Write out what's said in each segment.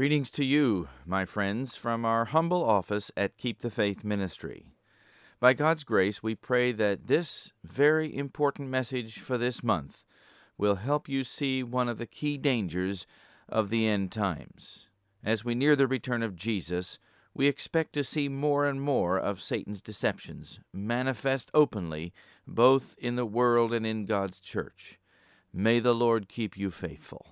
Greetings to you, my friends, from our humble office at Keep the Faith Ministry. By God's grace, we pray that this very important message for this month will help you see one of the key dangers of the end times. As we near the return of Jesus, we expect to see more and more of Satan's deceptions manifest openly, both in the world and in God's church. May the Lord keep you faithful.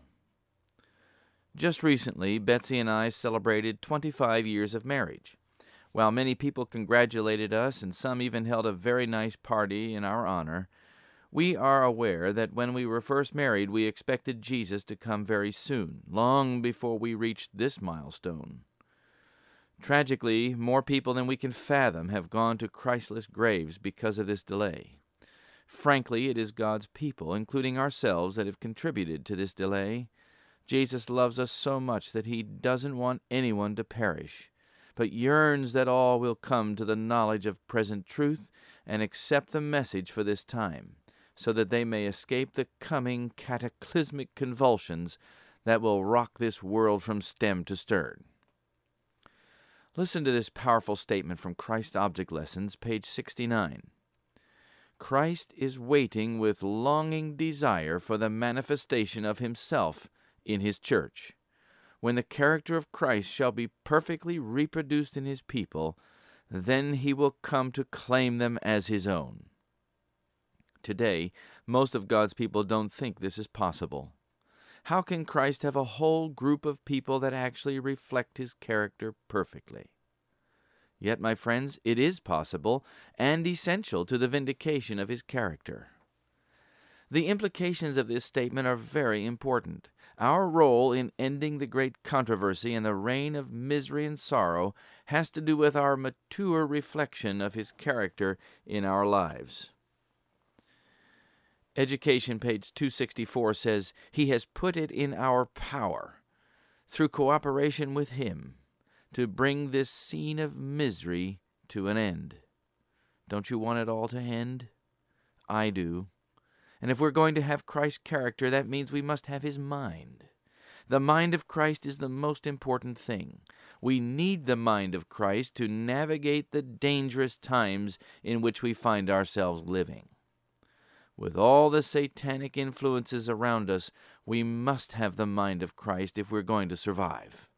Just recently, Betsy and I celebrated 25 years of marriage. While many people congratulated us and some even held a very nice party in our honor, we are aware that when we were first married, we expected Jesus to come very soon, long before we reached this milestone. Tragically, more people than we can fathom have gone to Christless graves because of this delay. Frankly, it is God's people, including ourselves, that have contributed to this delay. Jesus loves us so much that he doesn't want anyone to perish, but yearns that all will come to the knowledge of present truth and accept the message for this time, so that they may escape the coming cataclysmic convulsions that will rock this world from stem to stern. Listen to this powerful statement from Christ Object Lessons, page 69. Christ is waiting with longing desire for the manifestation of himself in his church. When the character of Christ shall be perfectly reproduced in his people, then he will come to claim them as his own. Today, most of God's people don't think this is possible. How can Christ have a whole group of people that actually reflect his character perfectly? Yet, my friends, it is possible and essential to the vindication of his character. The implications of this statement are very important. Our role in ending the great controversy and the reign of misery and sorrow has to do with our mature reflection of His character in our lives. Education, page 264, says, He has put it in our power, through cooperation with Him, to bring this scene of misery to an end. Don't you want it all to end? I do. And if we're going to have Christ's character, that means we must have his mind. The mind of Christ is the most important thing. We need the mind of Christ to navigate the dangerous times in which we find ourselves living. With all the satanic influences around us, we must have the mind of Christ if we're going to survive.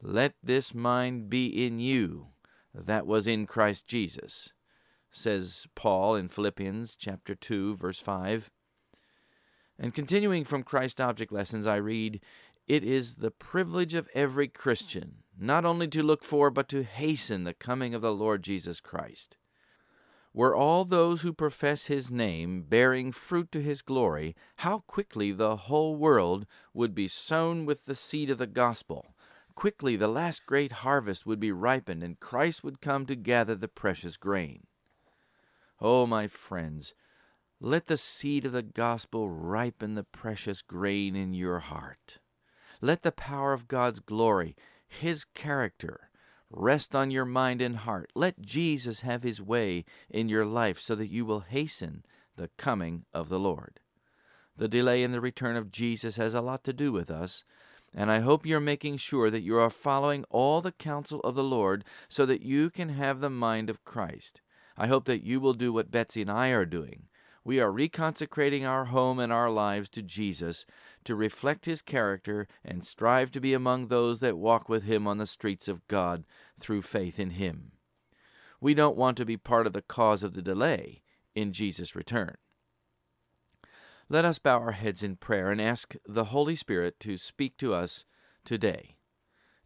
Let this mind be in you that was in Christ Jesus says Paul in Philippians chapter 2 verse 5. And continuing from Christ Object Lessons I read, it is the privilege of every Christian not only to look for but to hasten the coming of the Lord Jesus Christ. Were all those who profess his name bearing fruit to his glory, how quickly the whole world would be sown with the seed of the gospel. Quickly the last great harvest would be ripened, and Christ would come to gather the precious grain. Oh, my friends, let the seed of the gospel ripen the precious grain in your heart. Let the power of God's glory, His character, rest on your mind and heart. Let Jesus have His way in your life so that you will hasten the coming of the Lord. The delay in the return of Jesus has a lot to do with us, and I hope you're making sure that you are following all the counsel of the Lord so that you can have the mind of Christ. I hope that you will do what Betsy and I are doing. We are reconsecrating our home and our lives to Jesus to reflect his character and strive to be among those that walk with him on the streets of God through faith in him. We don't want to be part of the cause of the delay in Jesus' return. Let us bow our heads in prayer and ask the Holy Spirit to speak to us today.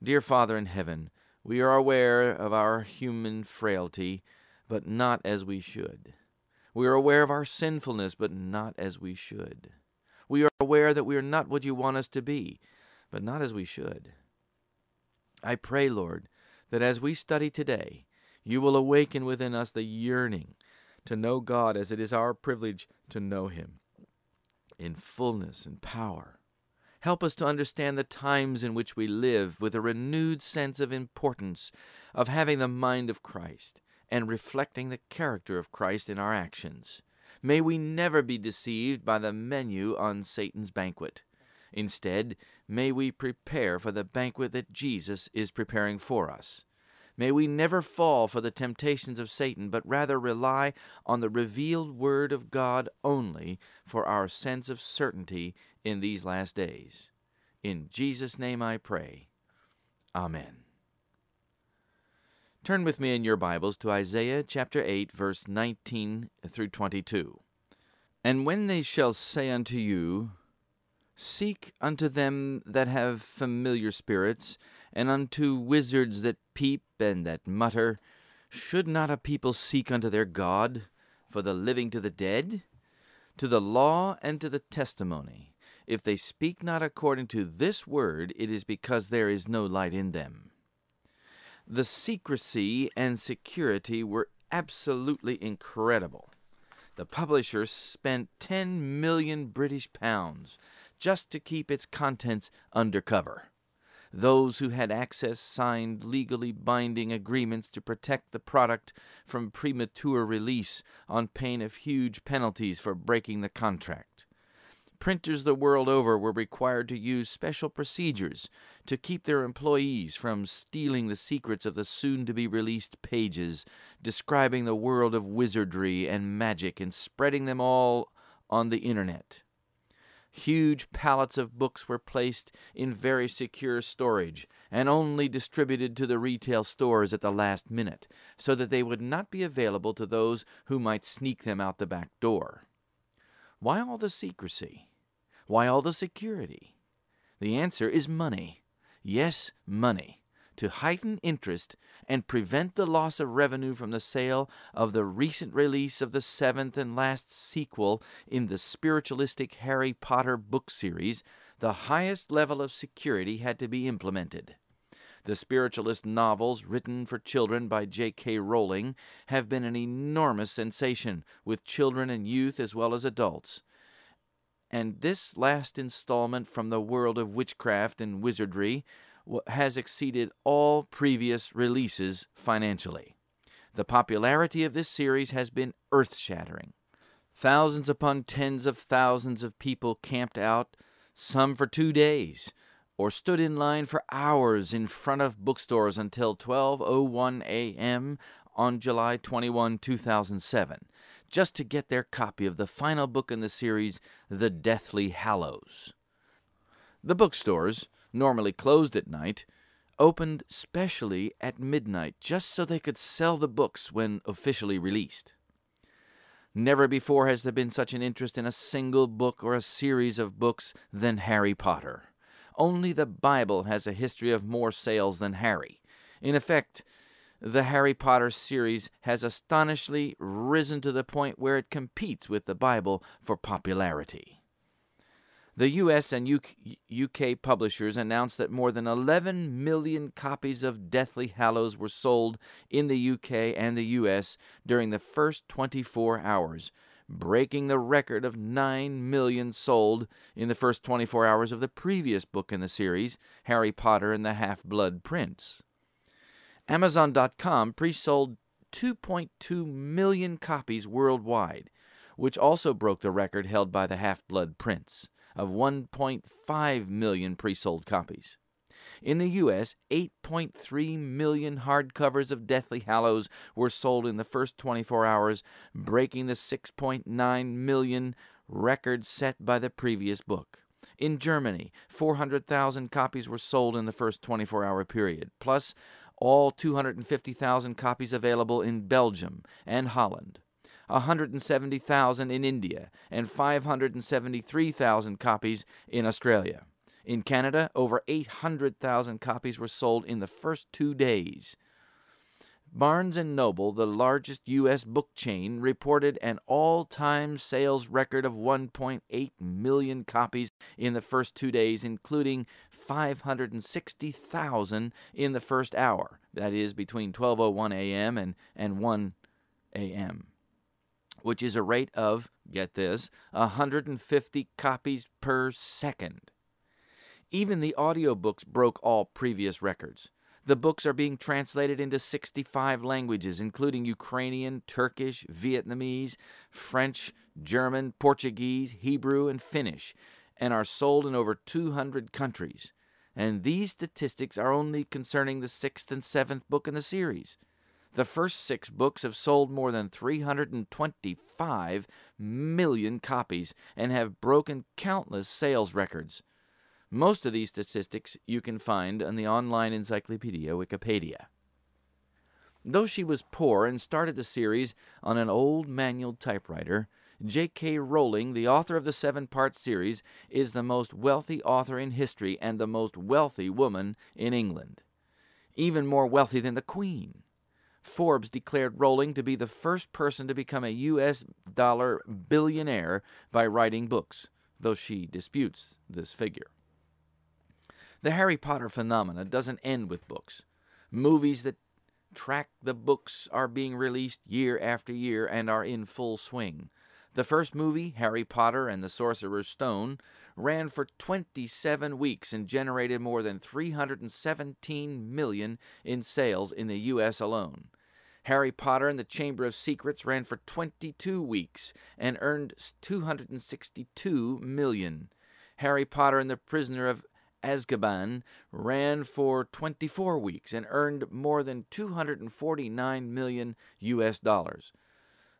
Dear Father in heaven, we are aware of our human frailty but not as we should. We are aware of our sinfulness, but not as we should. We are aware that we are not what you want us to be. but not as we should. I pray, Lord, that as we study today, you will awaken within us the yearning to know God as it is our privilege to know Him in fullness and power. Help us to understand the times in which we live with a renewed sense of importance of having the mind of Christ and reflecting the character of Christ in our actions. May we never be deceived by the menu on Satan's banquet. Instead, may we prepare for the banquet that Jesus is preparing for us. May we never fall for the temptations of Satan, but rather rely on the revealed Word of God only for our sense of certainty in these last days. In Jesus' name I pray. Amen. Turn with me in your Bibles to Isaiah chapter 8, verse 19 through 22. And when they shall say unto you, Seek unto them that have familiar spirits, and unto wizards that peep and that mutter, Should not a people seek unto their God, for the living to the dead? To the law and to the testimony. If they speak not according to this word, it is because there is no light in them. The secrecy and security were absolutely incredible. The publisher spent 10 million British pounds just to keep its contents undercover. Those who had access signed legally binding agreements to protect the product from premature release on pain of huge penalties for breaking the contract. Printers the world over were required to use special procedures to keep their employees from stealing the secrets of the soon to be released pages describing the world of wizardry and magic and spreading them all on the internet. Huge pallets of books were placed in very secure storage and only distributed to the retail stores at the last minute, so that they would not be available to those who might sneak them out the back door. Why all the secrecy? Why all the security? The answer is money. Yes, money to heighten interest and prevent the loss of revenue from the sale of the recent release of the seventh and last sequel in the spiritualistic Harry Potter book series, the highest level of security had to be implemented. The spiritualist novels written for children by J.K. Rowling have been an enormous sensation with children and youth as well as adults. And this last installment from the world of witchcraft and wizardry has exceeded all previous releases financially. The popularity of this series has been earth shattering. Thousands upon tens of thousands of people camped out, some for two days, or stood in line for hours in front of bookstores until 12:01 a.m. on July 21, 2007, just to get their copy of the final book in the series, The Deathly Hallows. The bookstores, normally closed at night, opened specially at midnight just so they could sell the books when officially released. Never before has there been such an interest in a single book or a series of books than Harry Potter. Only the Bible has a history of more sales than Harry. In effect, the Harry Potter series has astonishingly risen to the point where it competes with the Bible for popularity. The US and UK publishers announced that more than 11 million copies of Deathly Hallows were sold in the UK and the US during the first 24 hours, breaking the record of 9 million sold in the first 24 hours of the previous book in the series, Harry Potter and the Half Blood Prince. Amazon.com pre sold 2.2 million copies worldwide, which also broke the record held by the Half Blood Prince of 1.5 million pre sold copies. In the U.S., 8.3 million hardcovers of Deathly Hallows were sold in the first 24 hours, breaking the 6.9 million record set by the previous book. In Germany, 400,000 copies were sold in the first 24 hour period, plus all 250,000 copies available in Belgium and Holland. 170,000 in India, and 573,000 copies in Australia. In Canada, over 800,000 copies were sold in the first two days. Barnes & Noble, the largest U.S. book chain, reported an all-time sales record of 1.8 million copies in the first two days, including 560,000 in the first hour, that is, between 12.01 a.m. and, and 1 a.m., which is a rate of, get this, 150 copies per second. Even the audiobooks broke all previous records. The books are being translated into 65 languages, including Ukrainian, Turkish, Vietnamese, French, German, Portuguese, Hebrew, and Finnish, and are sold in over 200 countries. And these statistics are only concerning the sixth and seventh book in the series. The first six books have sold more than 325 million copies and have broken countless sales records. Most of these statistics you can find on the online encyclopedia Wikipedia. Though she was poor and started the series on an old manual typewriter, J.K. Rowling, the author of the seven part series, is the most wealthy author in history and the most wealthy woman in England. Even more wealthy than the Queen. Forbes declared Rowling to be the first person to become a U.S. dollar billionaire by writing books, though she disputes this figure. The Harry Potter phenomena doesn't end with books. Movies that track the books are being released year after year and are in full swing. The first movie, Harry Potter and the Sorcerer's Stone, ran for 27 weeks and generated more than 317 million in sales in the US alone. Harry Potter and the Chamber of Secrets ran for 22 weeks and earned 262 million. Harry Potter and the Prisoner of Azkaban ran for 24 weeks and earned more than 249 million US dollars.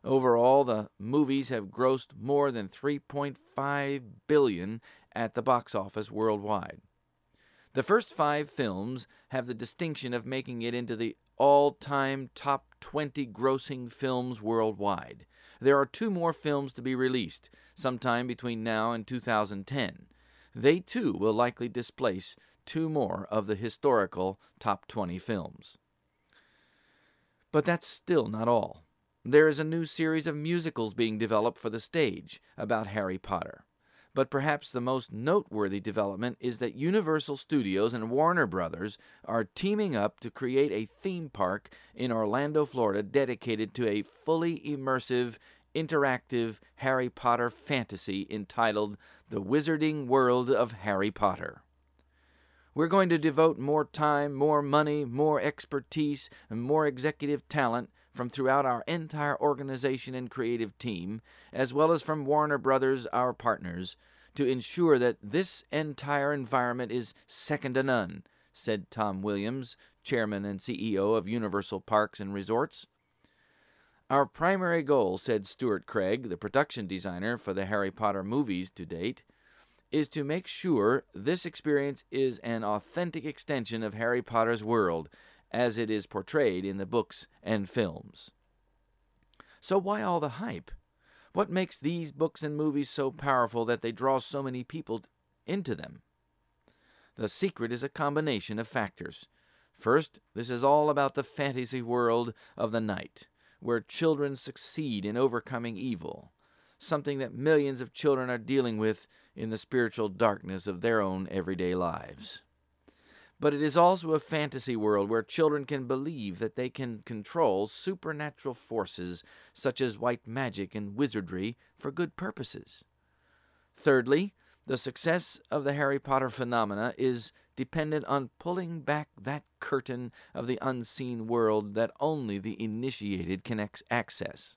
Overall, the movies have grossed more than 3.5 billion at the box office worldwide. The first 5 films have the distinction of making it into the all-time top 20 grossing films worldwide. There are two more films to be released sometime between now and 2010. They too will likely displace two more of the historical top 20 films. But that's still not all. There is a new series of musicals being developed for the stage about Harry Potter. But perhaps the most noteworthy development is that Universal Studios and Warner Brothers are teaming up to create a theme park in Orlando, Florida, dedicated to a fully immersive interactive Harry Potter fantasy entitled The Wizarding World of Harry Potter. We're going to devote more time, more money, more expertise, and more executive talent from throughout our entire organization and creative team, as well as from Warner Brothers, our partners, to ensure that this entire environment is second to none, said Tom Williams, chairman and CEO of Universal Parks and Resorts. Our primary goal, said Stuart Craig, the production designer for the Harry Potter movies to date, is to make sure this experience is an authentic extension of Harry Potter's world as it is portrayed in the books and films. So, why all the hype? What makes these books and movies so powerful that they draw so many people into them? The secret is a combination of factors. First, this is all about the fantasy world of the night where children succeed in overcoming evil, something that millions of children are dealing with in the spiritual darkness of their own everyday lives. But it is also a fantasy world where children can believe that they can control supernatural forces such as white magic and wizardry for good purposes. Thirdly, the success of the Harry Potter phenomena is dependent on pulling back that curtain of the unseen world that only the initiated can access.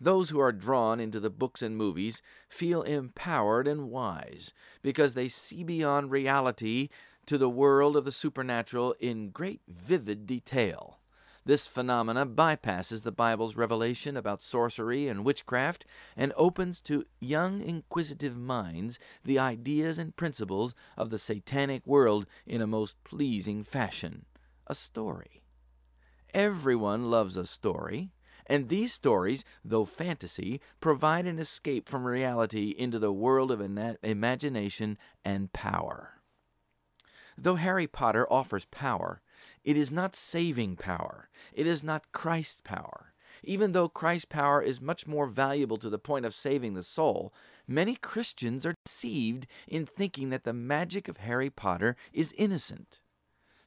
Those who are drawn into the books and movies feel empowered and wise because they see beyond reality to the world of the supernatural in great vivid detail. This phenomena bypasses the Bible's revelation about sorcery and witchcraft and opens to young inquisitive minds the ideas and principles of the satanic world in a most pleasing fashion. A story. Everyone loves a story. And these stories, though fantasy, provide an escape from reality into the world of imagination and power. Though Harry Potter offers power, It is not saving power. It is not Christ's power. Even though Christ's power is much more valuable to the point of saving the soul, many Christians are deceived in thinking that the magic of Harry Potter is innocent.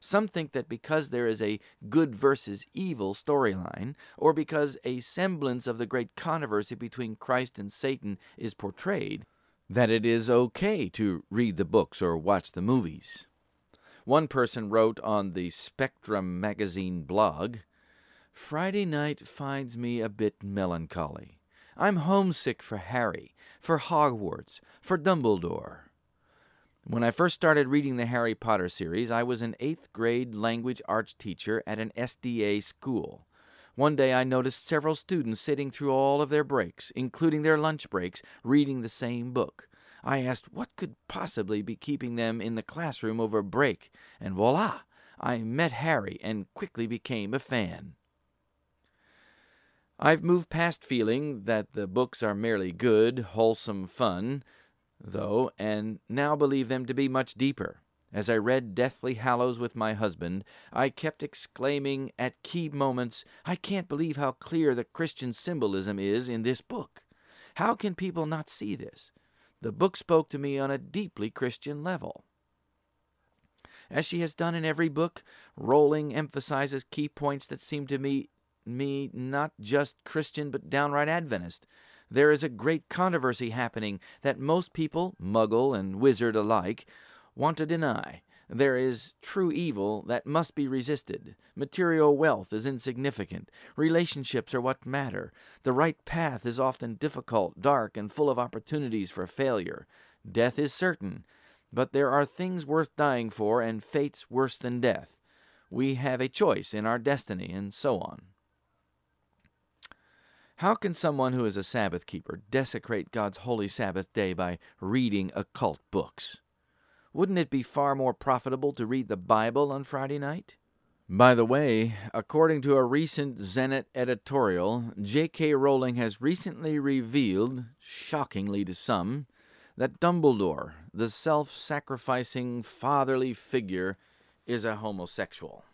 Some think that because there is a good versus evil storyline, or because a semblance of the great controversy between Christ and Satan is portrayed, that it is okay to read the books or watch the movies. One person wrote on the Spectrum magazine blog Friday night finds me a bit melancholy. I'm homesick for Harry, for Hogwarts, for Dumbledore. When I first started reading the Harry Potter series, I was an eighth grade language arts teacher at an SDA school. One day I noticed several students sitting through all of their breaks, including their lunch breaks, reading the same book. I asked what could possibly be keeping them in the classroom over break, and voila! I met Harry and quickly became a fan. I've moved past feeling that the books are merely good, wholesome fun though, and now believe them to be much deeper. As I read Deathly Hallows with my husband, I kept exclaiming at key moments, I can't believe how clear the Christian symbolism is in this book. How can people not see this? The book spoke to me on a deeply Christian level. As she has done in every book, Rowling emphasizes key points that seem to me, me not just Christian but downright Adventist there is a great controversy happening that most people, muggle and wizard alike, want to deny. There is true evil that must be resisted. Material wealth is insignificant. Relationships are what matter. The right path is often difficult, dark, and full of opportunities for failure. Death is certain, but there are things worth dying for and fates worse than death. We have a choice in our destiny, and so on. How can someone who is a Sabbath keeper desecrate God's holy Sabbath day by reading occult books? Wouldn't it be far more profitable to read the Bible on Friday night? By the way, according to a recent Zenit editorial, J.K. Rowling has recently revealed, shockingly to some, that Dumbledore, the self sacrificing fatherly figure, is a homosexual.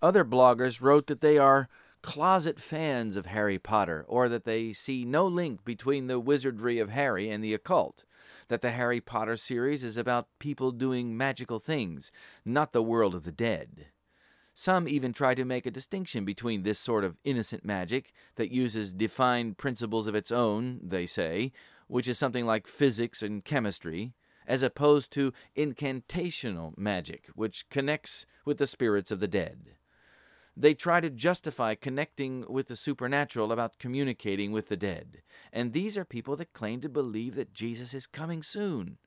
Other bloggers wrote that they are closet fans of Harry Potter, or that they see no link between the wizardry of Harry and the occult, that the Harry Potter series is about people doing magical things, not the world of the dead. Some even try to make a distinction between this sort of innocent magic that uses defined principles of its own, they say, which is something like physics and chemistry, as opposed to incantational magic, which connects with the spirits of the dead. They try to justify connecting with the supernatural about communicating with the dead. And these are people that claim to believe that Jesus is coming soon.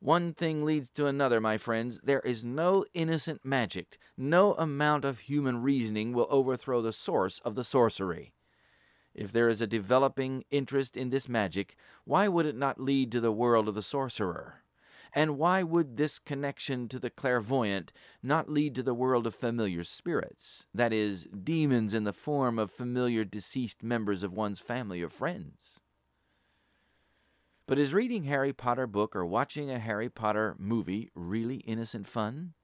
One thing leads to another, my friends. There is no innocent magic. No amount of human reasoning will overthrow the source of the sorcery. If there is a developing interest in this magic, why would it not lead to the world of the sorcerer? And why would this connection to the clairvoyant not lead to the world of familiar spirits, that is, demons in the form of familiar deceased members of one's family or friends? But is reading Harry Potter book or watching a Harry Potter movie really innocent fun?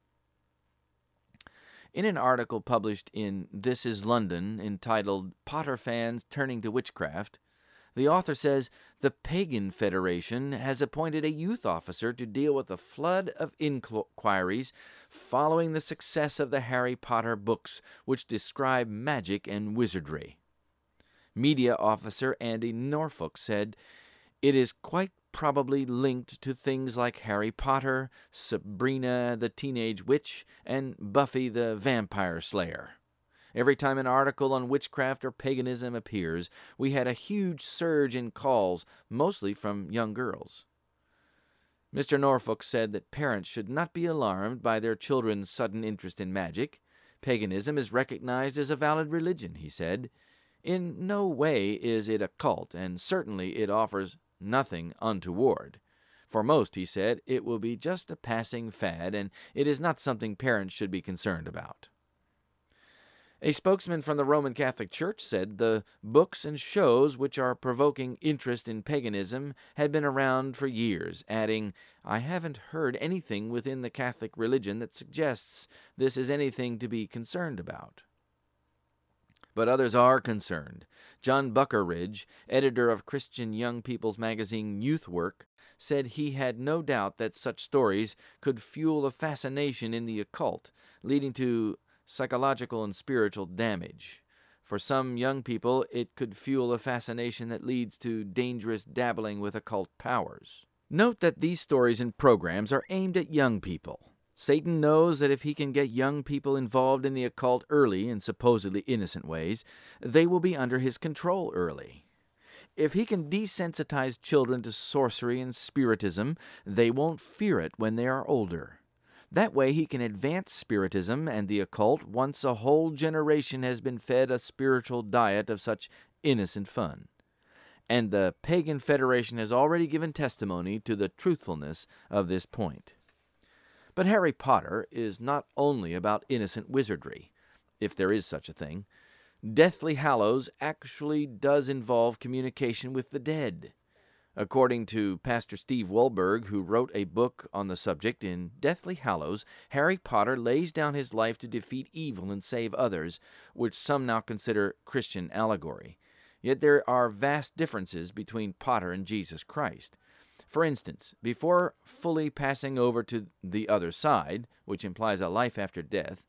In an article published in This is London entitled Potter Fans Turning to Witchcraft, the author says the Pagan Federation has appointed a youth officer to deal with the flood of inquiries following the success of the Harry Potter books, which describe magic and wizardry. Media officer Andy Norfolk said, It is quite probably linked to things like Harry Potter, Sabrina the Teenage Witch, and Buffy the Vampire Slayer. Every time an article on witchcraft or paganism appears, we had a huge surge in calls, mostly from young girls. Mr. Norfolk said that parents should not be alarmed by their children's sudden interest in magic. Paganism is recognized as a valid religion, he said. In no way is it a cult, and certainly it offers nothing untoward. For most, he said, it will be just a passing fad, and it is not something parents should be concerned about. A spokesman from the Roman Catholic Church said the books and shows which are provoking interest in paganism had been around for years, adding, I haven't heard anything within the Catholic religion that suggests this is anything to be concerned about. But others are concerned. John Buckeridge, editor of Christian young people's magazine Youth Work, said he had no doubt that such stories could fuel a fascination in the occult, leading to psychological and spiritual damage. For some young people, it could fuel a fascination that leads to dangerous dabbling with occult powers. Note that these stories and programs are aimed at young people. Satan knows that if he can get young people involved in the occult early in supposedly innocent ways, they will be under his control early. If he can desensitize children to sorcery and spiritism, they won't fear it when they are older. That way he can advance Spiritism and the occult once a whole generation has been fed a spiritual diet of such innocent fun. And the Pagan Federation has already given testimony to the truthfulness of this point. But Harry Potter is not only about innocent wizardry, if there is such a thing. Deathly Hallows actually does involve communication with the dead. According to Pastor Steve Wohlberg, who wrote a book on the subject, in Deathly Hallows, Harry Potter lays down his life to defeat evil and save others, which some now consider Christian allegory. Yet there are vast differences between Potter and Jesus Christ. For instance, before fully passing over to the other side, which implies a life after death,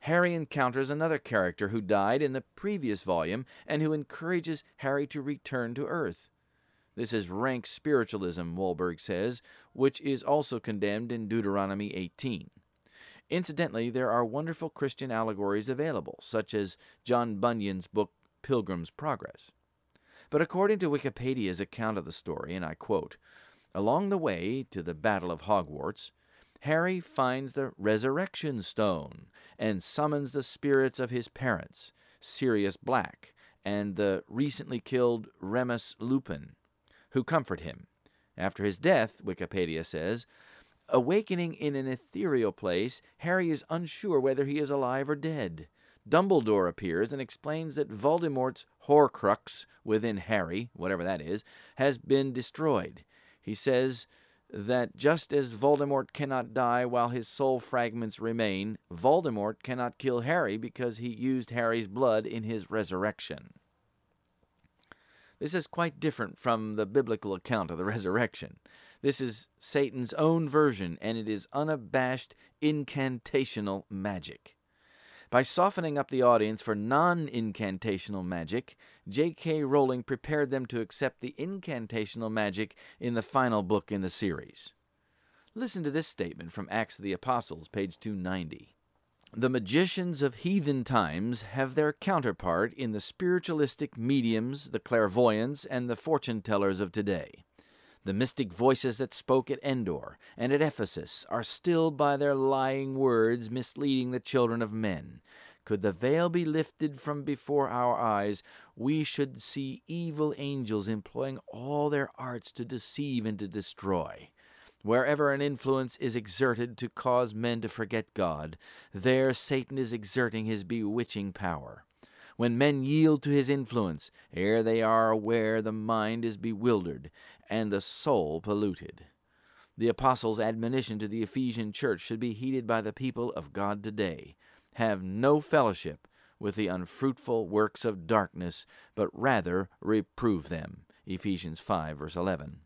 Harry encounters another character who died in the previous volume and who encourages Harry to return to Earth. This is rank spiritualism, Wohlberg says, which is also condemned in Deuteronomy 18. Incidentally, there are wonderful Christian allegories available, such as John Bunyan's book Pilgrim's Progress. But according to Wikipedia's account of the story, and I quote, Along the way to the Battle of Hogwarts, Harry finds the Resurrection Stone and summons the spirits of his parents, Sirius Black, and the recently killed Remus Lupin, who comfort him. After his death, Wikipedia says, awakening in an ethereal place, Harry is unsure whether he is alive or dead. Dumbledore appears and explains that Voldemort's Horcrux within Harry, whatever that is, has been destroyed. He says that just as Voldemort cannot die while his soul fragments remain, Voldemort cannot kill Harry because he used Harry's blood in his resurrection. This is quite different from the biblical account of the resurrection. This is Satan's own version, and it is unabashed incantational magic. By softening up the audience for non incantational magic, J.K. Rowling prepared them to accept the incantational magic in the final book in the series. Listen to this statement from Acts of the Apostles, page 290. The magicians of heathen times have their counterpart in the spiritualistic mediums, the clairvoyants, and the fortune tellers of today. The mystic voices that spoke at Endor and at Ephesus are still by their lying words misleading the children of men. Could the veil be lifted from before our eyes, we should see evil angels employing all their arts to deceive and to destroy. Wherever an influence is exerted to cause men to forget God, there Satan is exerting his bewitching power. When men yield to his influence, ere they are aware, the mind is bewildered and the soul polluted. The apostles' admonition to the Ephesian church should be heeded by the people of God today. Have no fellowship with the unfruitful works of darkness, but rather reprove them. Ephesians 5, verse 11.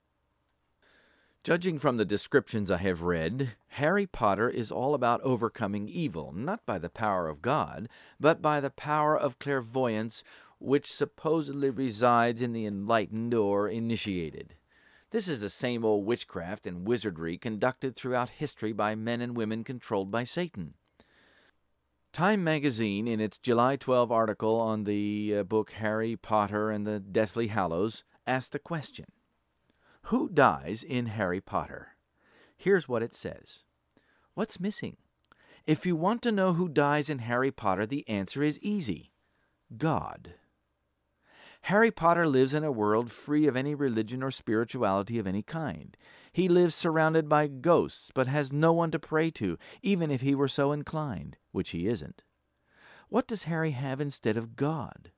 Judging from the descriptions I have read, Harry Potter is all about overcoming evil, not by the power of God, but by the power of clairvoyance which supposedly resides in the enlightened or initiated. This is the same old witchcraft and wizardry conducted throughout history by men and women controlled by Satan. Time magazine, in its July 12 article on the uh, book Harry Potter and the Deathly Hallows, asked a question who dies in Harry Potter? Here's what it says What's missing? If you want to know who dies in Harry Potter, the answer is easy God. Harry Potter lives in a world free of any religion or spirituality of any kind. He lives surrounded by ghosts, but has no one to pray to, even if he were so inclined, which he isn't. What does Harry have instead of God?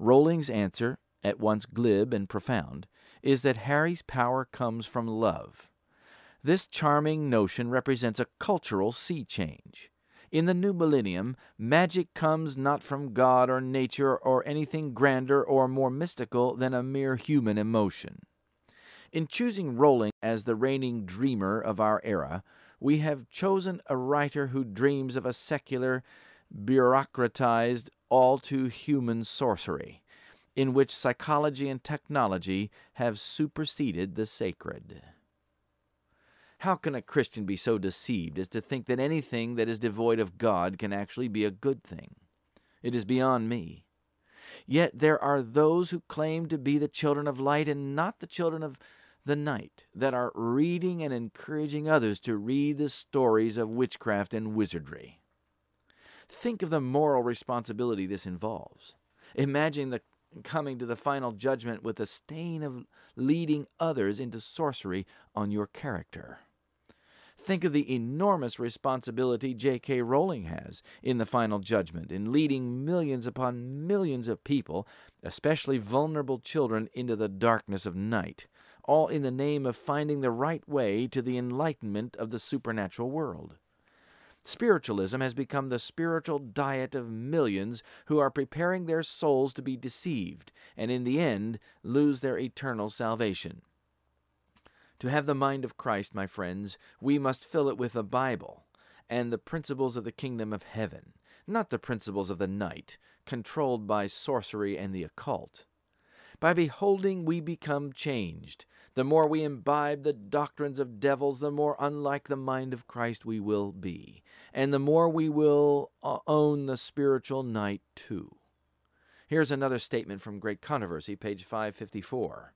Rowling's answer, at once glib and profound, is that Harry's power comes from love. This charming notion represents a cultural sea change. In the new millennium, magic comes not from God or nature or anything grander or more mystical than a mere human emotion. In choosing Rowling as the reigning dreamer of our era, we have chosen a writer who dreams of a secular, bureaucratized, all too human sorcery, in which psychology and technology have superseded the sacred. How can a Christian be so deceived as to think that anything that is devoid of God can actually be a good thing? It is beyond me. Yet there are those who claim to be the children of light and not the children of the night, that are reading and encouraging others to read the stories of witchcraft and wizardry. Think of the moral responsibility this involves. Imagine the coming to the final judgment with the stain of leading others into sorcery on your character. Think of the enormous responsibility J.K. Rowling has in the final judgment in leading millions upon millions of people, especially vulnerable children, into the darkness of night, all in the name of finding the right way to the enlightenment of the supernatural world. Spiritualism has become the spiritual diet of millions who are preparing their souls to be deceived and in the end lose their eternal salvation. To have the mind of Christ, my friends, we must fill it with the Bible and the principles of the kingdom of heaven, not the principles of the night, controlled by sorcery and the occult. By beholding, we become changed. The more we imbibe the doctrines of devils, the more unlike the mind of Christ we will be, and the more we will uh, own the spiritual night too. Here's another statement from Great Controversy, page 554.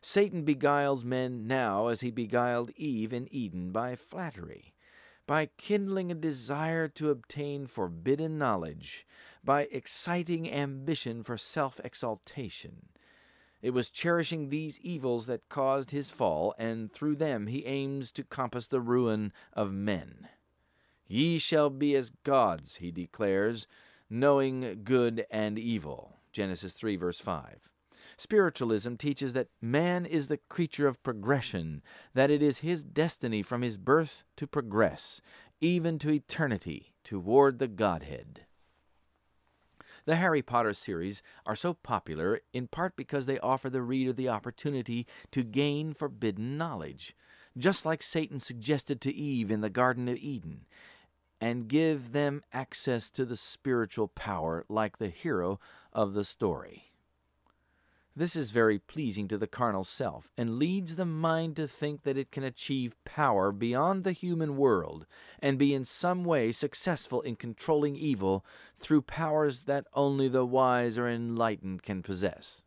Satan beguiles men now as he beguiled Eve in Eden by flattery, by kindling a desire to obtain forbidden knowledge, by exciting ambition for self exaltation it was cherishing these evils that caused his fall, and through them he aims to compass the ruin of men. Ye shall be as gods, he declares, knowing good and evil. Genesis 3, verse 5. Spiritualism teaches that man is the creature of progression, that it is his destiny from his birth to progress, even to eternity, toward the Godhead. The Harry Potter series are so popular in part because they offer the reader the opportunity to gain forbidden knowledge, just like Satan suggested to Eve in the Garden of Eden, and give them access to the spiritual power like the hero of the story. This is very pleasing to the carnal self, and leads the mind to think that it can achieve power beyond the human world, and be in some way successful in controlling evil through powers that only the wise or enlightened can possess.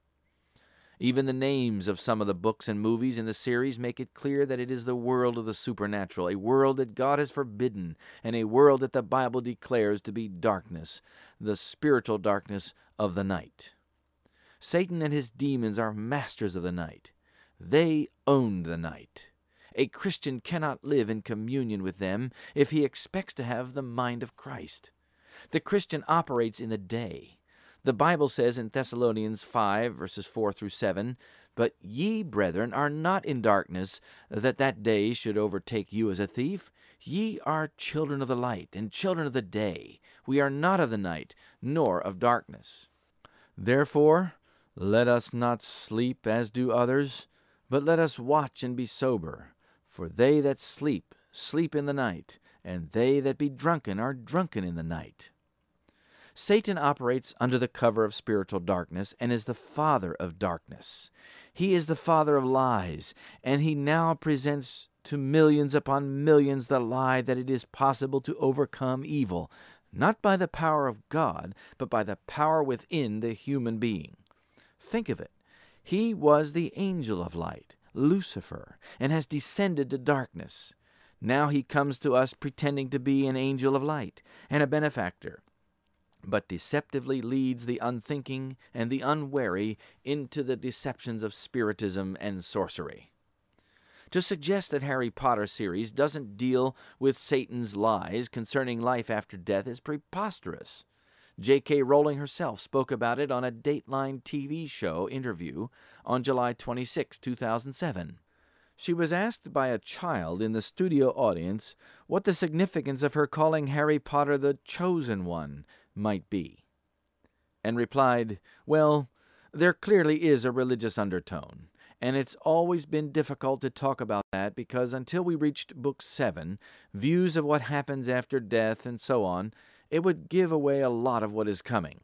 Even the names of some of the books and movies in the series make it clear that it is the world of the supernatural, a world that God has forbidden, and a world that the Bible declares to be darkness, the spiritual darkness of the night. Satan and his demons are masters of the night. They own the night. A Christian cannot live in communion with them if he expects to have the mind of Christ. The Christian operates in the day. The Bible says in Thessalonians 5, verses 4 through 7, But ye, brethren, are not in darkness, that that day should overtake you as a thief. Ye are children of the light, and children of the day. We are not of the night, nor of darkness. Therefore, let us not sleep as do others, but let us watch and be sober. For they that sleep, sleep in the night, and they that be drunken are drunken in the night. Satan operates under the cover of spiritual darkness and is the father of darkness. He is the father of lies, and he now presents to millions upon millions the lie that it is possible to overcome evil, not by the power of God, but by the power within the human being. Think of it. He was the angel of light, Lucifer, and has descended to darkness. Now he comes to us pretending to be an angel of light and a benefactor, but deceptively leads the unthinking and the unwary into the deceptions of spiritism and sorcery. To suggest that Harry Potter series doesn't deal with Satan's lies concerning life after death is preposterous. J.K. Rowling herself spoke about it on a Dateline TV show interview on July 26, 2007. She was asked by a child in the studio audience what the significance of her calling Harry Potter the Chosen One might be, and replied, Well, there clearly is a religious undertone, and it's always been difficult to talk about that because until we reached Book 7, views of what happens after death and so on, it would give away a lot of what is coming.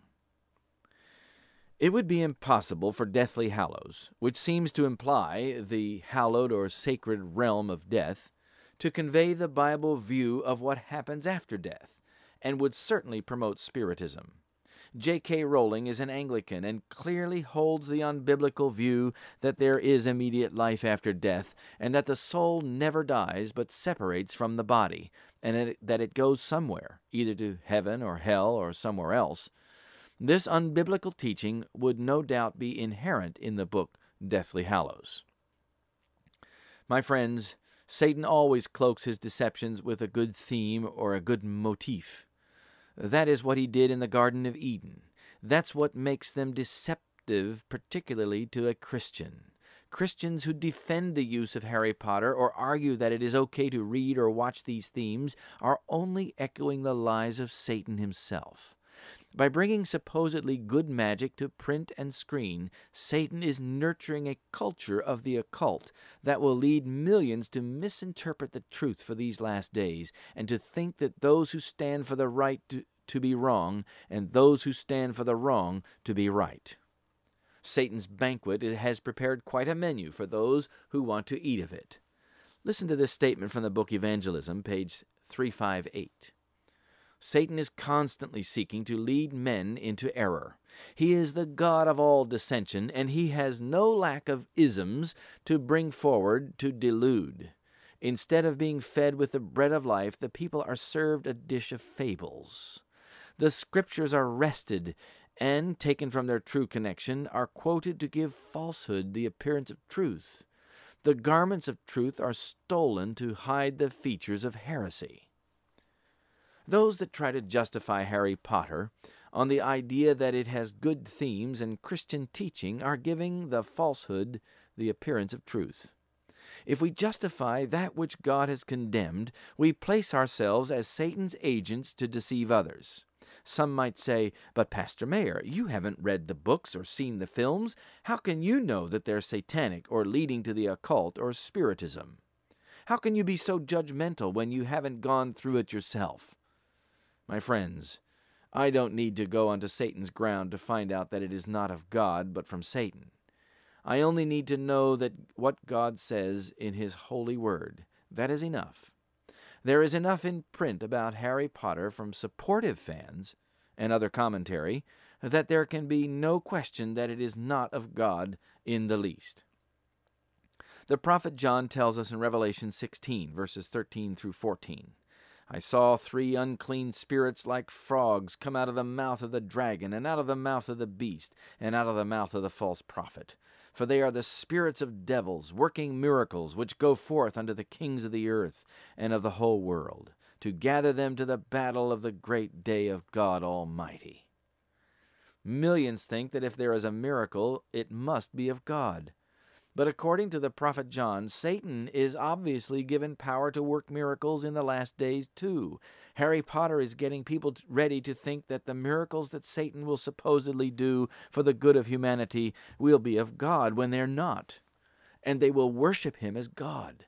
It would be impossible for Deathly Hallows, which seems to imply the hallowed or sacred realm of death, to convey the Bible view of what happens after death, and would certainly promote Spiritism. J.K. Rowling is an Anglican and clearly holds the unbiblical view that there is immediate life after death, and that the soul never dies but separates from the body, and that it goes somewhere, either to heaven or hell or somewhere else. This unbiblical teaching would no doubt be inherent in the book Deathly Hallows. My friends, Satan always cloaks his deceptions with a good theme or a good motif. That is what he did in the Garden of Eden. That's what makes them deceptive, particularly to a Christian. Christians who defend the use of Harry Potter or argue that it is okay to read or watch these themes are only echoing the lies of Satan himself. By bringing supposedly good magic to print and screen, Satan is nurturing a culture of the occult that will lead millions to misinterpret the truth for these last days and to think that those who stand for the right to, to be wrong and those who stand for the wrong to be right. Satan's banquet has prepared quite a menu for those who want to eat of it. Listen to this statement from the book Evangelism, page 358. Satan is constantly seeking to lead men into error. He is the God of all dissension, and he has no lack of isms to bring forward to delude. Instead of being fed with the bread of life, the people are served a dish of fables. The scriptures are wrested and, taken from their true connection, are quoted to give falsehood the appearance of truth. The garments of truth are stolen to hide the features of heresy. Those that try to justify Harry Potter on the idea that it has good themes and Christian teaching are giving the falsehood the appearance of truth. If we justify that which God has condemned, we place ourselves as Satan's agents to deceive others. Some might say, But Pastor Mayer, you haven't read the books or seen the films. How can you know that they're satanic or leading to the occult or spiritism? How can you be so judgmental when you haven't gone through it yourself? My friends, I don't need to go onto Satan's ground to find out that it is not of God, but from Satan. I only need to know that what God says in His holy word. That is enough. There is enough in print about Harry Potter from supportive fans and other commentary that there can be no question that it is not of God in the least. The prophet John tells us in Revelation 16, verses 13 through 14. I saw three unclean spirits like frogs come out of the mouth of the dragon, and out of the mouth of the beast, and out of the mouth of the false prophet. For they are the spirits of devils, working miracles, which go forth unto the kings of the earth and of the whole world, to gather them to the battle of the great day of God Almighty. Millions think that if there is a miracle, it must be of God. But according to the prophet John, Satan is obviously given power to work miracles in the last days too. Harry Potter is getting people ready to think that the miracles that Satan will supposedly do for the good of humanity will be of God when they're not, and they will worship him as God.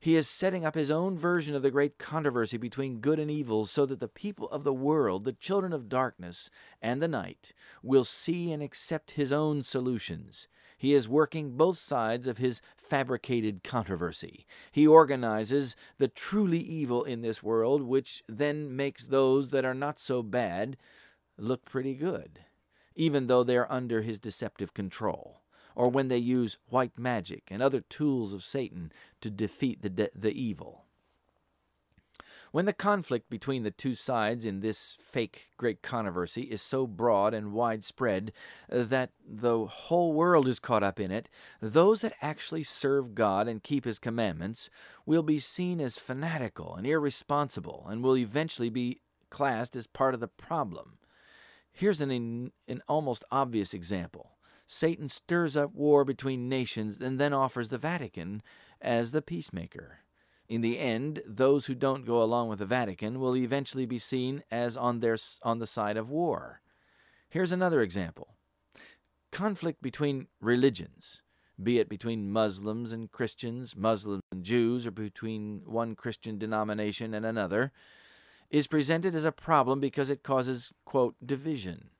He is setting up his own version of the great controversy between good and evil so that the people of the world, the children of darkness and the night, will see and accept his own solutions. He is working both sides of his fabricated controversy. He organizes the truly evil in this world, which then makes those that are not so bad look pretty good, even though they are under his deceptive control, or when they use white magic and other tools of Satan to defeat the, de- the evil. When the conflict between the two sides in this fake great controversy is so broad and widespread that the whole world is caught up in it, those that actually serve God and keep His commandments will be seen as fanatical and irresponsible and will eventually be classed as part of the problem. Here's an, an almost obvious example. Satan stirs up war between nations and then offers the Vatican as the peacemaker. In the end, those who don't go along with the Vatican will eventually be seen as on, their, on the side of war. Here's another example conflict between religions, be it between Muslims and Christians, Muslims and Jews, or between one Christian denomination and another, is presented as a problem because it causes, quote, division.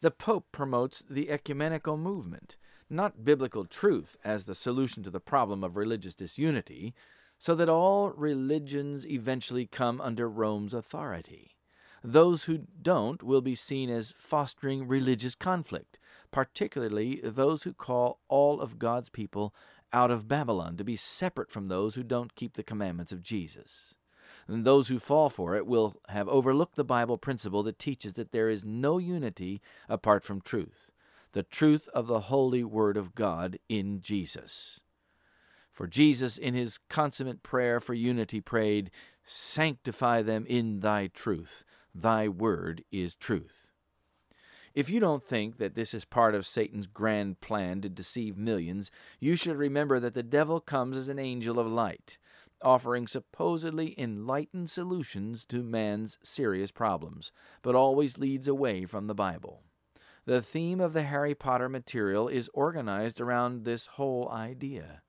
The Pope promotes the ecumenical movement, not biblical truth, as the solution to the problem of religious disunity, so that all religions eventually come under Rome's authority. Those who don't will be seen as fostering religious conflict, particularly those who call all of God's people out of Babylon to be separate from those who don't keep the commandments of Jesus. And those who fall for it will have overlooked the Bible principle that teaches that there is no unity apart from truth, the truth of the holy Word of God in Jesus. For Jesus, in his consummate prayer for unity, prayed, Sanctify them in thy truth. Thy word is truth. If you don't think that this is part of Satan's grand plan to deceive millions, you should remember that the devil comes as an angel of light, offering supposedly enlightened solutions to man's serious problems, but always leads away from the Bible. The theme of the Harry Potter material is organized around this whole idea.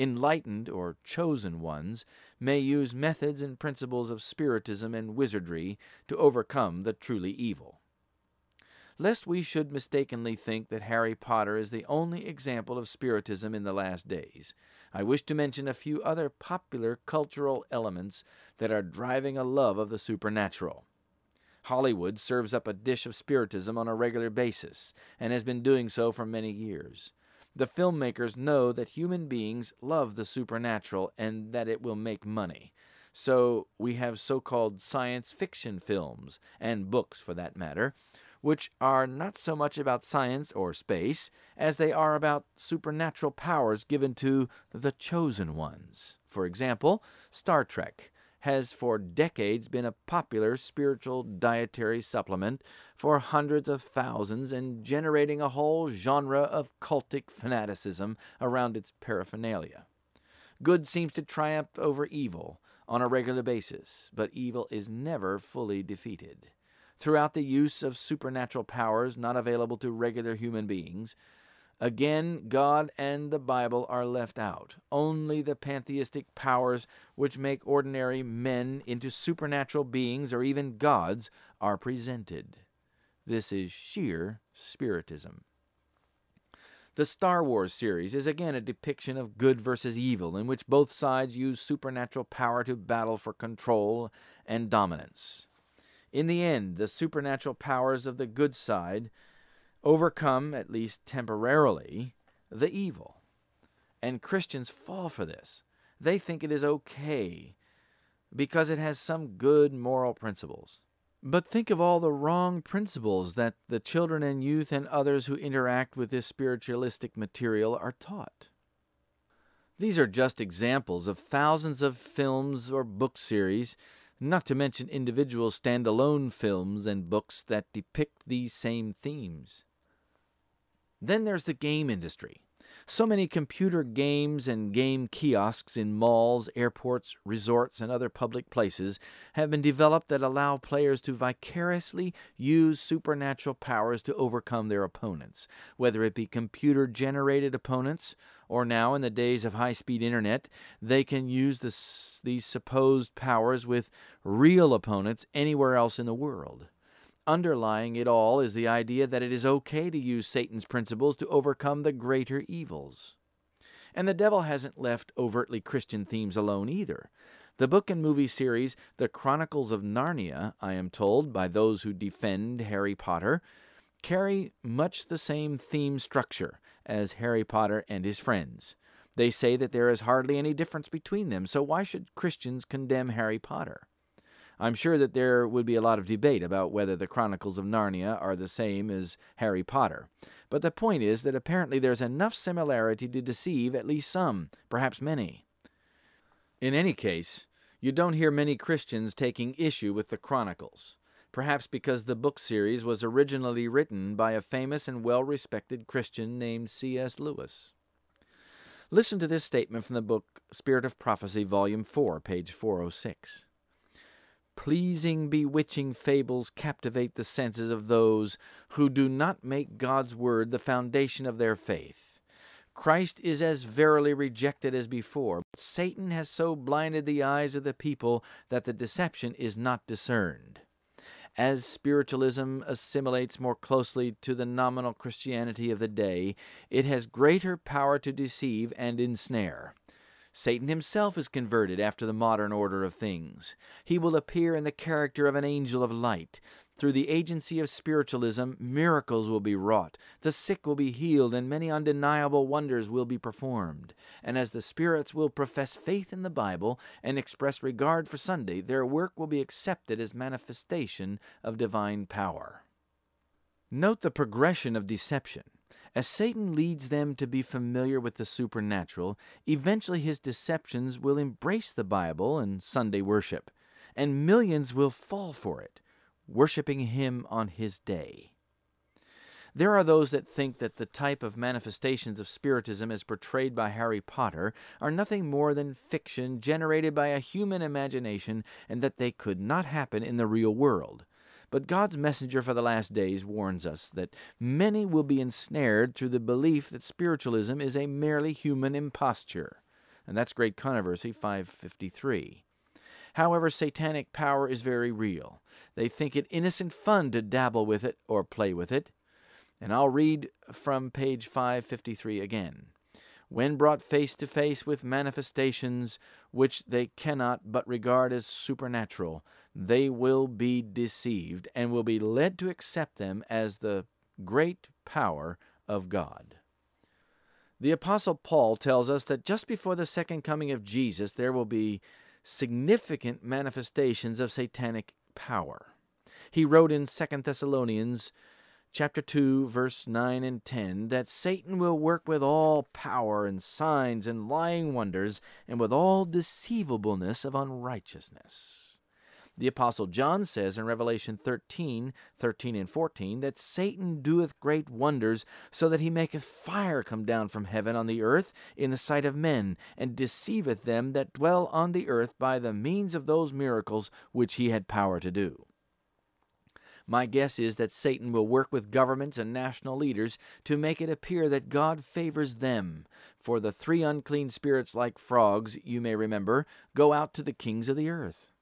Enlightened or chosen ones may use methods and principles of spiritism and wizardry to overcome the truly evil lest we should mistakenly think that Harry Potter is the only example of Spiritism in the last days, I wish to mention a few other popular cultural elements that are driving a love of the supernatural. Hollywood serves up a dish of Spiritism on a regular basis, and has been doing so for many years. The filmmakers know that human beings love the supernatural and that it will make money. So we have so called science fiction films, and books for that matter, which are not so much about science or space as they are about supernatural powers given to the chosen ones. For example, Star Trek has for decades been a popular spiritual dietary supplement for hundreds of thousands and generating a whole genre of cultic fanaticism around its paraphernalia. Good seems to triumph over evil on a regular basis, but evil is never fully defeated throughout the use of supernatural powers not available to regular human beings. Again, God and the Bible are left out. Only the pantheistic powers which make ordinary men into supernatural beings or even gods are presented. This is sheer Spiritism. The Star Wars series is again a depiction of good versus evil, in which both sides use supernatural power to battle for control and dominance. In the end, the supernatural powers of the good side overcome, at least temporarily, the evil. And Christians fall for this. They think it is okay because it has some good moral principles. But think of all the wrong principles that the children and youth and others who interact with this spiritualistic material are taught. These are just examples of thousands of films or book series not to mention individual standalone films and books that depict these same themes. Then there's the game industry. So many computer games and game kiosks in malls, airports, resorts, and other public places have been developed that allow players to vicariously use supernatural powers to overcome their opponents, whether it be computer generated opponents or now in the days of high speed internet, they can use this, these supposed powers with real opponents anywhere else in the world. Underlying it all is the idea that it is okay to use Satan's principles to overcome the greater evils. And the devil hasn't left overtly Christian themes alone either. The book and movie series The Chronicles of Narnia, I am told by those who defend Harry Potter, carry much the same theme structure as Harry Potter and his friends. They say that there is hardly any difference between them, so why should Christians condemn Harry Potter? I'm sure that there would be a lot of debate about whether the Chronicles of Narnia are the same as Harry Potter. But the point is that apparently there's enough similarity to deceive at least some, perhaps many. In any case, you don't hear many Christians taking issue with the Chronicles. perhaps because the book series was originally written by a famous and well respected Christian named C.S. Lewis. Listen to this statement from the book Spirit of Prophecy, Volume 4, page 406. Pleasing, bewitching fables captivate the senses of those who do not make God's Word the foundation of their faith. Christ is as verily rejected as before. But Satan has so blinded the eyes of the people that the deception is not discerned. As spiritualism assimilates more closely to the nominal Christianity of the day, it has greater power to deceive and ensnare. Satan himself is converted after the modern order of things. He will appear in the character of an angel of light. Through the agency of spiritualism, miracles will be wrought, the sick will be healed, and many undeniable wonders will be performed. And as the spirits will profess faith in the Bible and express regard for Sunday, their work will be accepted as manifestation of divine power. Note the progression of deception. As Satan leads them to be familiar with the supernatural, eventually his deceptions will embrace the Bible and Sunday worship, and millions will fall for it worshiping him on his day. There are those that think that the type of manifestations of Spiritism as portrayed by Harry Potter are nothing more than fiction generated by a human imagination and that they could not happen in the real world. But God's messenger for the last days warns us that many will be ensnared through the belief that spiritualism is a merely human imposture. And that's Great Controversy 553. However, satanic power is very real. They think it innocent fun to dabble with it or play with it. And I'll read from page 553 again. When brought face to face with manifestations which they cannot but regard as supernatural, they will be deceived and will be led to accept them as the great power of God. The Apostle Paul tells us that just before the second coming of Jesus, there will be significant manifestations of satanic power. He wrote in 2 Thessalonians chapter 2 verse 9 and 10 that Satan will work with all power and signs and lying wonders and with all deceivableness of unrighteousness. The Apostle John says in Revelation 13, 13 and 14, that Satan doeth great wonders, so that he maketh fire come down from heaven on the earth in the sight of men, and deceiveth them that dwell on the earth by the means of those miracles which he had power to do. My guess is that Satan will work with governments and national leaders to make it appear that God favors them. For the three unclean spirits, like frogs, you may remember, go out to the kings of the earth.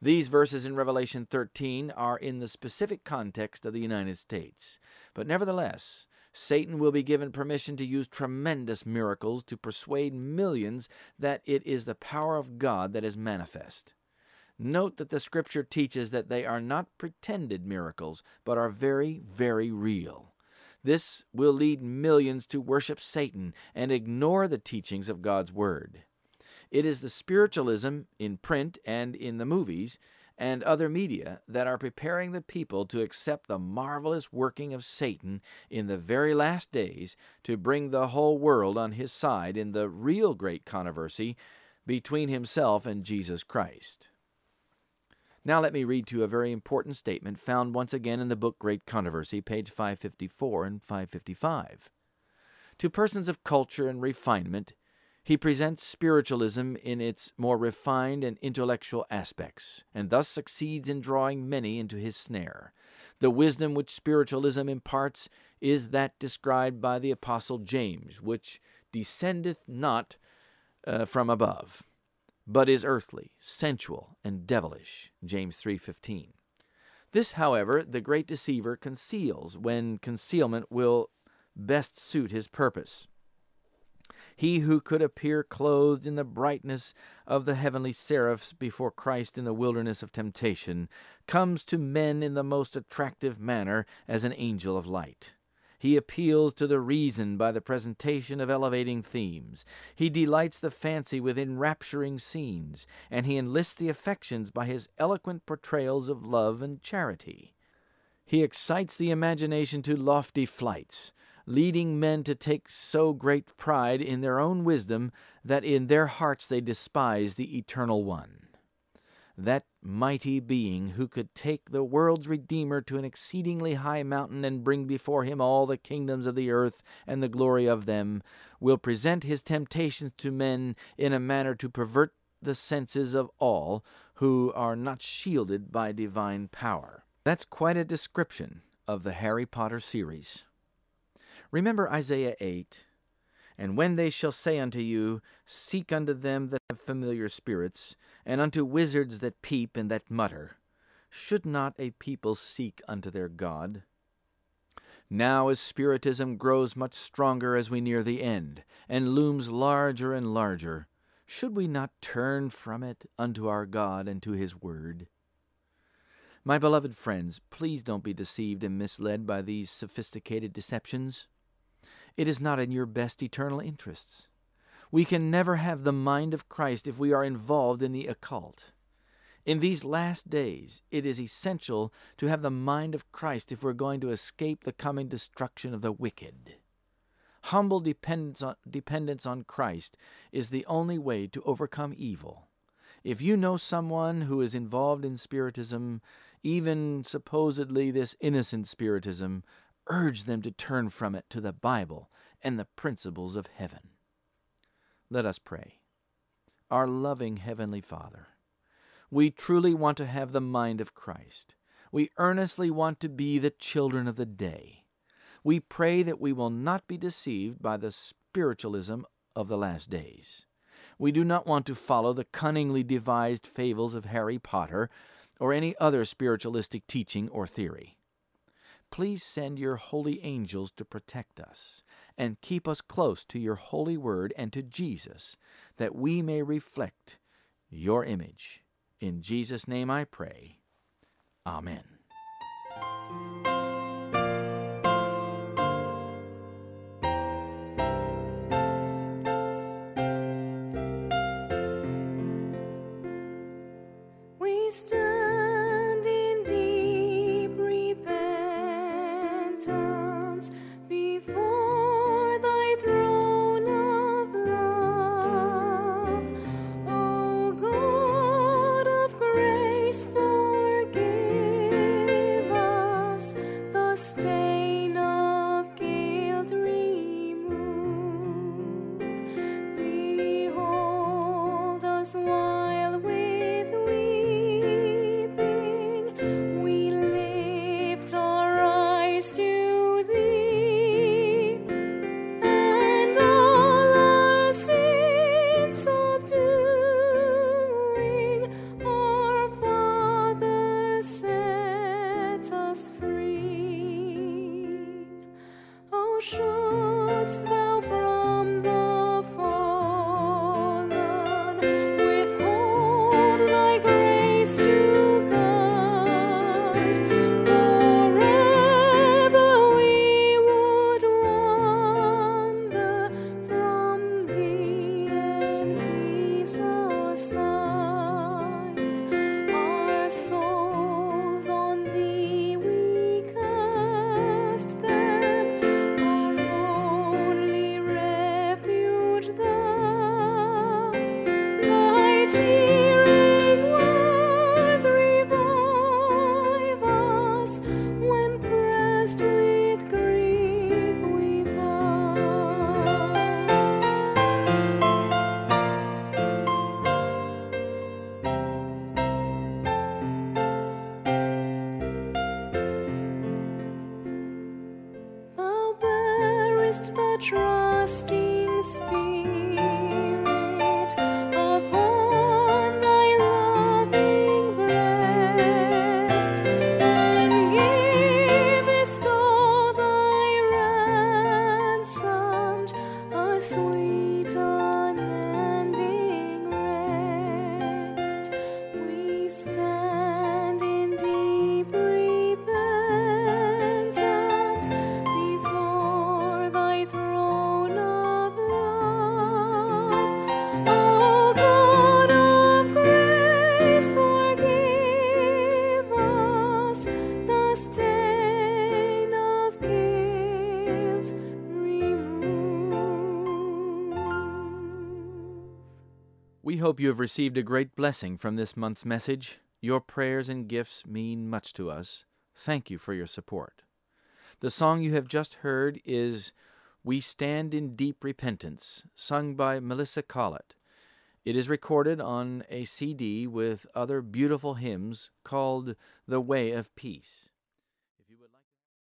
These verses in Revelation 13 are in the specific context of the United States. But nevertheless, Satan will be given permission to use tremendous miracles to persuade millions that it is the power of God that is manifest. Note that the Scripture teaches that they are not pretended miracles, but are very, very real. This will lead millions to worship Satan and ignore the teachings of God's Word. It is the spiritualism in print and in the movies and other media that are preparing the people to accept the marvelous working of Satan in the very last days to bring the whole world on his side in the real great controversy between himself and Jesus Christ. Now let me read to you a very important statement found once again in the book Great Controversy, page 554 and 555. To persons of culture and refinement, he presents spiritualism in its more refined and intellectual aspects, and thus succeeds in drawing many into his snare. The wisdom which spiritualism imparts is that described by the Apostle James, which descendeth not uh, from above, but is earthly, sensual, and devilish. James 3:15. This, however, the great deceiver conceals when concealment will best suit his purpose. He who could appear clothed in the brightness of the heavenly seraphs before Christ in the wilderness of temptation, comes to men in the most attractive manner as an angel of light. He appeals to the reason by the presentation of elevating themes. He delights the fancy with enrapturing scenes, and he enlists the affections by his eloquent portrayals of love and charity. He excites the imagination to lofty flights, leading men to take so great pride in their own wisdom that in their hearts they despise the Eternal One. That mighty being who could take the world's Redeemer to an exceedingly high mountain and bring before him all the kingdoms of the earth and the glory of them, will present his temptations to men in a manner to pervert the senses of all who are not shielded by divine power. That's quite a description of the Harry Potter series. Remember Isaiah 8 and when they shall say unto you, Seek unto them that have familiar spirits, and unto wizards that peep and that mutter, should not a people seek unto their God? Now, as Spiritism grows much stronger as we near the end, and looms larger and larger, should we not turn from it unto our God and to His Word? My beloved friends, please don't be deceived and misled by these sophisticated deceptions. It is not in your best eternal interests. We can never have the mind of Christ if we are involved in the occult. In these last days, it is essential to have the mind of Christ if we're going to escape the coming destruction of the wicked. Humble dependence on, dependence on Christ is the only way to overcome evil. If you know someone who is involved in Spiritism, even supposedly this innocent Spiritism, urge them to turn from it to the Bible and the principles of heaven. Let us pray. Our loving Heavenly Father, we truly want to have the mind of Christ. We earnestly want to be the children of the day. We pray that we will not be deceived by the spiritualism of the last days. We do not want to follow the cunningly devised fables of Harry Potter or any other spiritualistic teaching or theory. Please send your holy angels to protect us and keep us close to your holy word and to Jesus, that we may reflect your image. In Jesus' name I pray. Amen. We still hope you have received a great blessing from this month's message. Your prayers and gifts mean much to us. Thank you for your support. The song you have just heard is We Stand in Deep Repentance, sung by Melissa Collett. It is recorded on a CD with other beautiful hymns called The Way of Peace.